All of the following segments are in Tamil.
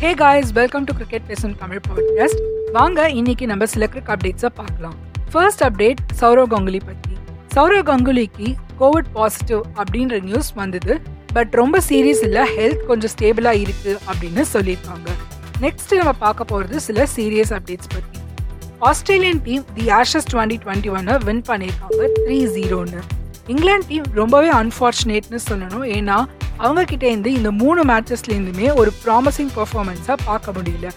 Hey guys welcome to cricket பேசும் தமிழ் பாட்காஸ்ட் வாங்க இன்னைக்கு நம்ம சில கிரிக் அப்டேட்ஸை பார்க்கலாம். ஃபர்ஸ்ட் அப்டேட் சௌரவ் கங்குலி பற்றி சௌரவ் கங்குலிக்கு கோவிட் பாசிட்டிவ் அப்படின்ற நியூஸ் வந்தது. பட் ரொம்ப சீரியஸ் இல்லை ஹெல்த் கொஞ்சம் ஸ்டேபிளாக இருக்கு அப்படின்னு சொல்லியிருக்காங்க. நெக்ஸ்ட் நம்ம பார்க்க போகிறது சில சீரியஸ் அப்டேட்ஸ் பற்றி Australian team the Ashes twenty twenty ஒன்னை வின் பண்ணியிருக்காங்க த்ரீ ஜீரோன்னு இங்கிலாந்து டீம் ரொம்பவே அன்ஃபார்ச்சுனேட்னு சொல்லணும். ஏன்னா அவங்கக்கிட்டேருந்து இந்த மூணு மேட்சஸ்லேருந்துமே ஒரு ப்ராமிசிங் பர்ஃபார்மன்ஸாக பார்க்க முடியல.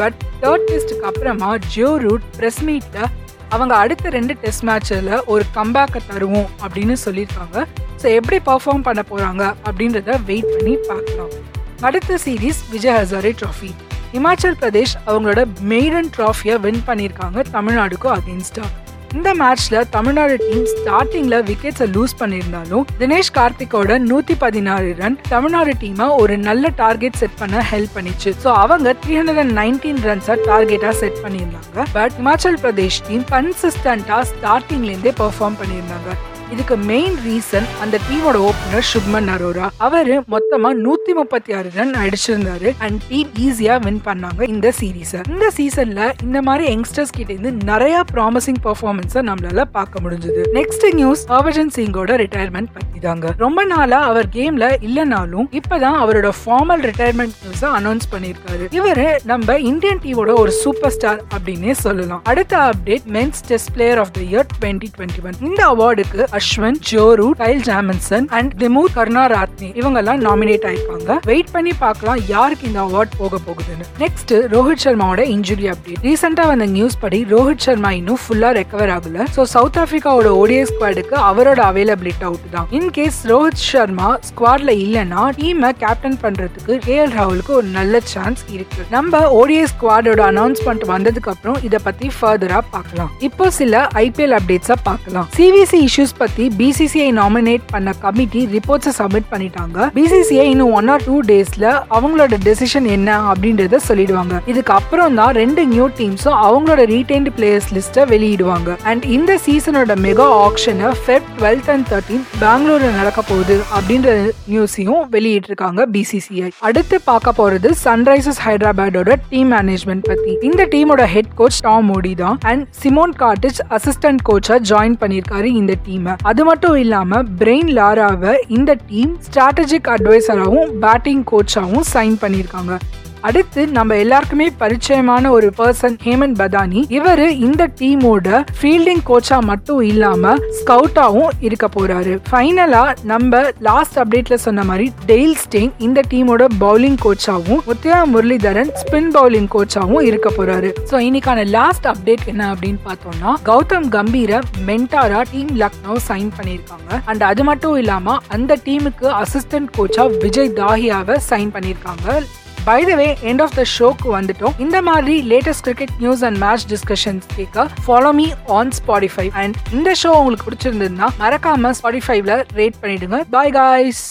பட் தேர்ட் டெஸ்ட்டுக்கு அப்புறமா ஜியோ ரூட் ப்ரெஸ் மீட்டில் அவங்க அடுத்த ரெண்டு டெஸ்ட் மேட்சில் ஒரு கம்பேக்கை தருவோம் அப்படின்னு சொல்லியிருக்காங்க. ஸோ எப்படி பர்ஃபார்ம் பண்ண போகிறாங்க அப்படின்றத வெயிட் பண்ணி பார்க்கலாம். அடுத்த சீரீஸ் விஜய் ஹசாரே ட்ராஃபி இமாச்சல் பிரதேஷ் அவங்களோட மெய்டன் ட்ராஃபியை வின் பண்ணியிருக்காங்க தமிழ்நாடுக்கும் அகேன்ஸ்டாக இந்த மேட்ச்ல தமிழ்நாடு டீம் ஸ்டார்டிங்ல விக்கெட்ஸை லூஸ் பண்ணியிருந்தாலும் தினேஷ் கார்த்திகோட நூத்தி பதினாறு ரன் தமிழ்நாடு டீமை ஒரு நல்ல டார்கெட் செட் பண்ண ஹெல்ப் பண்ணிச்சு. ஸோ அவங்க த்ரீ ஹண்ட்ரட் அண்ட் நைன்டீன் ரன்ஸை டார்கெட்டா செட் பண்ணியிருந்தாங்க. பட் இமாச்சல் பிரதேஷ் டீம் கன்சிஸ்டண்டா ஸ்டார்டிங்ல இருந்தே பெர்ஃபார்ம் பண்ணியிருந்தாங்க. இதுக்கு மெயின் ரீசன் அந்த டீமோட ஓபனர் சுப்மன் அரோரா அவரு மொத்தமா நூத்தி முப்பத்தி ஆறு ரன் அடிச்சிருந்தாரு அண்ட் டீம் ஈஸியா வின் பண்ணாங்க இந்த சீரீஸ் இந்த சீசன்ல இந்த மாதிரி யங்ஸ்டர்ஸ் கிட்ட இருந்து நிறைய ப்ராமிசிங் பெர்ஃபார்மன்ஸை நம்மளால பார்க்க முடிஞ்சது. நெக்ஸ்ட் நியூஸ் ஹர்பஜன் சிங்கோட ரிட்டையர்மெண்ட் பத்தி தாங்க ரொம்ப நாளா அவர் கேம்ல இல்லனாலும் இப்பதான் அவரோட ஃபார்மல் ரிட்டையர்மெண்ட் நியூஸ் அனௌன்ஸ் பண்ணிருக்காரு இவரு நம்ம இந்தியன் டீமோட ஒரு சூப்பர் ஸ்டார் அப்படின்னே சொல்லலாம். அடுத்த update men's test player of the year twenty twenty one இந்த அவார்டுக்கு Ashwin Joe Root Kyle Jamieson and Dimuth Karunaratne இவங்க எல்லாம் நாமினேட் ஆயிருப்பாங்க வெயிட் பண்ணி பார்க்கலாம் யாருக்கு இந்த அவார்ட் போக போகுதுன்னு. நெக்ஸ்ட் ரோஹித் சர்மாவோட இன்ஜுரி அப்டேட் ரீசெண்டா வந்த நியூஸ் படி ரோஹித் சர்மா இன்னும் ஃபுல்லா ரெக்கவர் ஆகல. சோ சவுத் ஆப்பிரிக்காவோட ஓடிஐ ஸ்குவாடுக்கு அவரோட அவைலபிலிட்டி அவுட் தான். இன் கேஸ் ரோஹித் சர்மா ஸ்குவாட்ல இல்லனா டீமை கேப்டன் பண்றதுக்கு கே எல் ராகுலுக்கு ஒரு நல்ல சான்ஸ் இருக்கு. நம்ம ஓடிஐ ஸ்குவாடோட அனௌன்ஸ்மெண்ட் வந்ததுக்கு அப்புறம் இத பத்தி ஃபர்தரா பார்க்கலாம். இப்போ சில ஐபிஎல் அப்டேட்ஸா பார்க்கலாம். சிவிசி இஷ்யூஸ் பத்தி பிசிசிஐ நாமினேட் பண்ண கமிட்டி ரிப்போர்ட்ஸை சப்மிட் பண்ணிட்டாங்க. பிசிசிஐ இன்னும் ஒன் ஆர் டூ டேஸ்ல அவங்களோட டெசிஷன் என்ன அப்படின்றத சொல்லிடுவாங்க. இதுக்கு அப்புறம் தான் ரெண்டு நியூ டீம்ஸும் அவங்களோட ரீடைன்டு பிளேயர்ஸ் லிஸ்ட்டை வெளியிடுவாங்க. அண்ட் இந்த சீசனோட மெகா ஆக்ஷனை ஃபெப் டுவெல்த் அண்ட் தேர்ட்டீன் பெங்களூர்ல நடக்க போகுது அப்படின்ற நியூஸையும் வெளியிட்டிருக்காங்க பிசிசிஐ அடுத்து பார்க்க போறது சன்ரைசர்ஸ் ஹைதராபாடோட டீம் மேனேஜ்மெண்ட் பத்தி. இந்த டீமோட ஹெட் கோச் டாம் மோடி தான். அண்ட் சிமோன் கார்டிச் அசிஸ்டன்ட் கோச்சா ஜாயின் பண்ணியிருக்காரு இந்த டீமை அது மட்டும் இல்லாம பிரெயின் லாராவை இந்த டீம் ஸ்ட்ராட்டஜிக் அட்வைசராகவும் பேட்டிங் கோச்சாகவும் சைன் பண்ணியிருக்காங்க அடுத்து நம்ம எல்லாருக்குமே பரிச்சயமான ஒரு பர்சன் ஹேமந்த் பதானி. இவரு இந்த டீமோட ஃபீல்டிங் கோச்சா மட்டும் இல்லாம ஸ்கவுட்டாவும் இருக்க போறாரு. ஃபைனலா நம்ம லாஸ்ட் அப்டேட்ல சொன்ன மாதிரி டெய்ல் ஸ்டேங் இந்த டீமோட பவுலிங் கோச்சாவும் முத்தியா முரளிதரன் ஸ்பின் பவுலிங் கோச்சாவும் இருக்க போறாரு. ஸோ இன்னைக்கான லாஸ்ட் அப்டேட் என்ன அப்படின்னு பார்த்தோம்னா கௌதம் கம்பீர மென்டாரா டீம் லக்னோ சைன் பண்ணியிருக்காங்க. அண்ட் அது மட்டும் இல்லாம அந்த டீமுக்கு அசிஸ்டன்ட் கோச்சா விஜய் தாஹியாவை சைன் பண்ணியிருக்காங்க. By the way end of the ஷோக்கு வந்துட்டோம். இந்த மாதிரி latest cricket news and match discussions கேட்க follow me on Spotify and இந்த ஷோ உங்களுக்கு பிடிச்சிருந்ததுன்னா மறக்காம ஸ்பாடிஃபைவ்ல ரேட் பண்ணிடுங்க. Bye guys